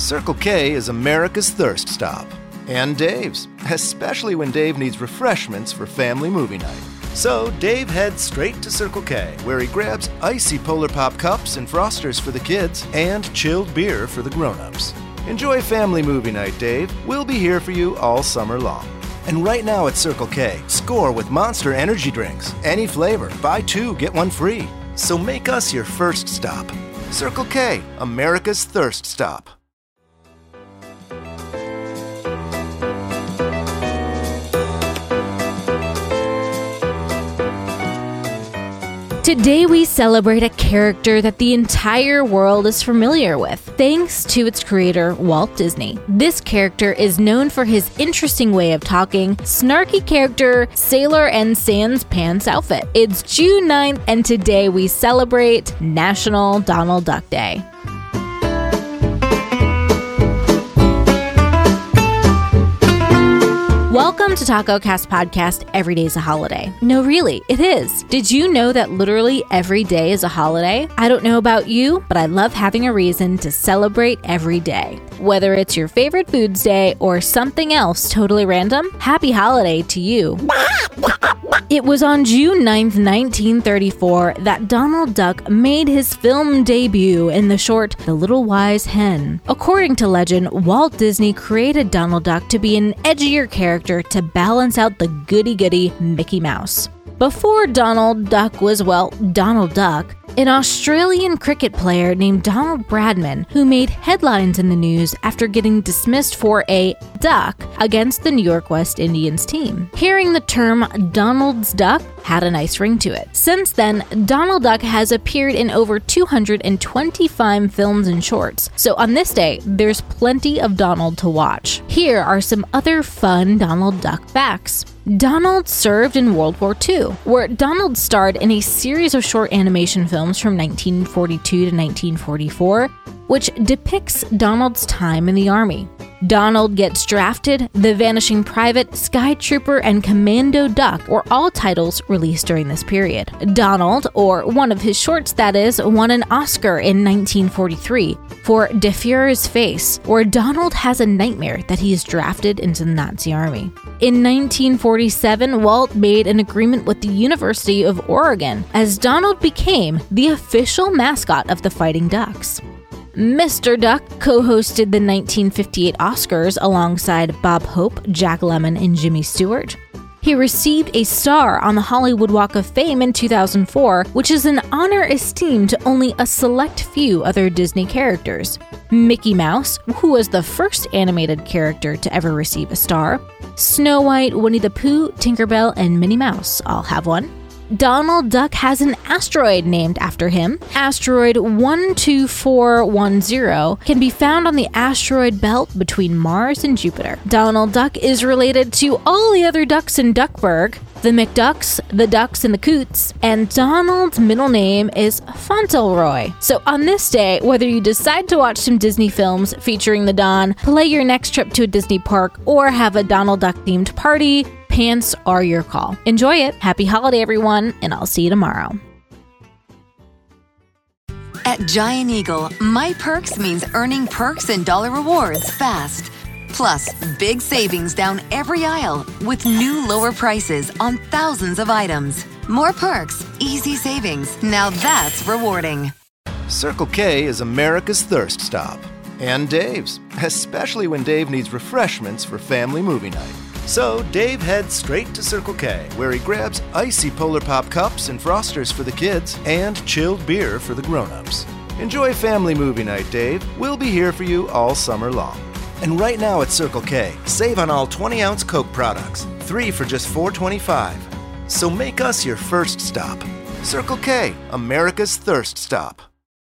Circle K is America's thirst stop. And Dave's, especially when Dave needs refreshments for family movie night. So Dave heads straight to Circle K, where he grabs icy Polar Pop cups and frosters for the kids and chilled beer for the grown-ups. Enjoy family movie night, Dave. We'll be here for you all summer long. And right now at Circle K, score with Monster Energy drinks. Any flavor, buy two, get one free. So make us your first stop. Circle K, America's thirst stop. Today, we celebrate a character that the entire world is familiar with, thanks to its creator, Walt Disney. This character is known for his interesting way of talking, snarky character, sailor, and sans pants outfit. It's June 9th, and today we celebrate National Donald Duck Day. Welcome to Taco Cast Podcast. Every day is a holiday. No, really, it is. Did you know that literally every day is a holiday? I don't know about you, but I love having a reason to celebrate every day. Whether it's your favorite foods day or something else totally random, happy holiday to you. It was on June 9th, 1934, that Donald Duck made his film debut in the short The Little Wise Hen. According to legend, Walt Disney created Donald Duck to be an edgier character to balance out the goody goody Mickey Mouse. Before Donald Duck was, well, Donald Duck, an Australian cricket player named Donald Bradman, who made headlines in the news after getting dismissed for a duck against the New York West Indians team. Hearing the term Donald's Duck had a nice ring to it. Since then, Donald Duck has appeared in over 225 films and shorts, so on this day, there's plenty of Donald to watch. Here are some other fun Donald Duck facts. Donald served in World War II, where Donald starred in a series of short animation films from 1942 to 1944, which depicts Donald's time in the Army. Donald Gets Drafted, The Vanishing Private, Sky Trooper, and Commando Duck were all titles released during this period. Donald, or one of his shorts that is, won an Oscar in 1943 for Der Fuhrer's Face, where Donald has a nightmare that he is drafted into the Nazi army. In 1947, Walt made an agreement with the University of Oregon as Donald became the official mascot of the Fighting Ducks. Mr. Duck co hosted the 1958 Oscars alongside Bob Hope, Jack Lemmon, and Jimmy Stewart. He received a star on the Hollywood Walk of Fame in 2004, which is an honor esteemed to only a select few other Disney characters. Mickey Mouse, who was the first animated character to ever receive a star, Snow White, Winnie the Pooh, Tinkerbell, and Minnie Mouse all have one. Donald Duck has an asteroid named after him. Asteroid 12410 can be found on the asteroid belt between Mars and Jupiter. Donald Duck is related to all the other ducks in Duckburg, the McDucks, the Ducks, and the Coots, and Donald's middle name is Fauntleroy. So on this day, whether you decide to watch some Disney films featuring the Don, play your next trip to a Disney park, or have a Donald Duck themed party, pants are your call. Enjoy it. Happy holiday, everyone, and I'll see you tomorrow. At Giant Eagle, My Perks means earning perks and dollar rewards fast. Plus, big savings down every aisle with new lower prices on thousands of items. More perks, easy savings. Now that's rewarding. Circle K is America's thirst stop. And Dave's, especially when Dave needs refreshments for family movie night. So Dave heads straight to Circle K, where he grabs icy Polar Pop cups and frosters for the kids and chilled beer for the grown-ups. Enjoy family movie night, Dave. We'll be here for you all summer long. And right now at Circle K, save on all 20 ounce Coke products, three for just $4.25. So make us your first stop. Circle K, America's thirst stop.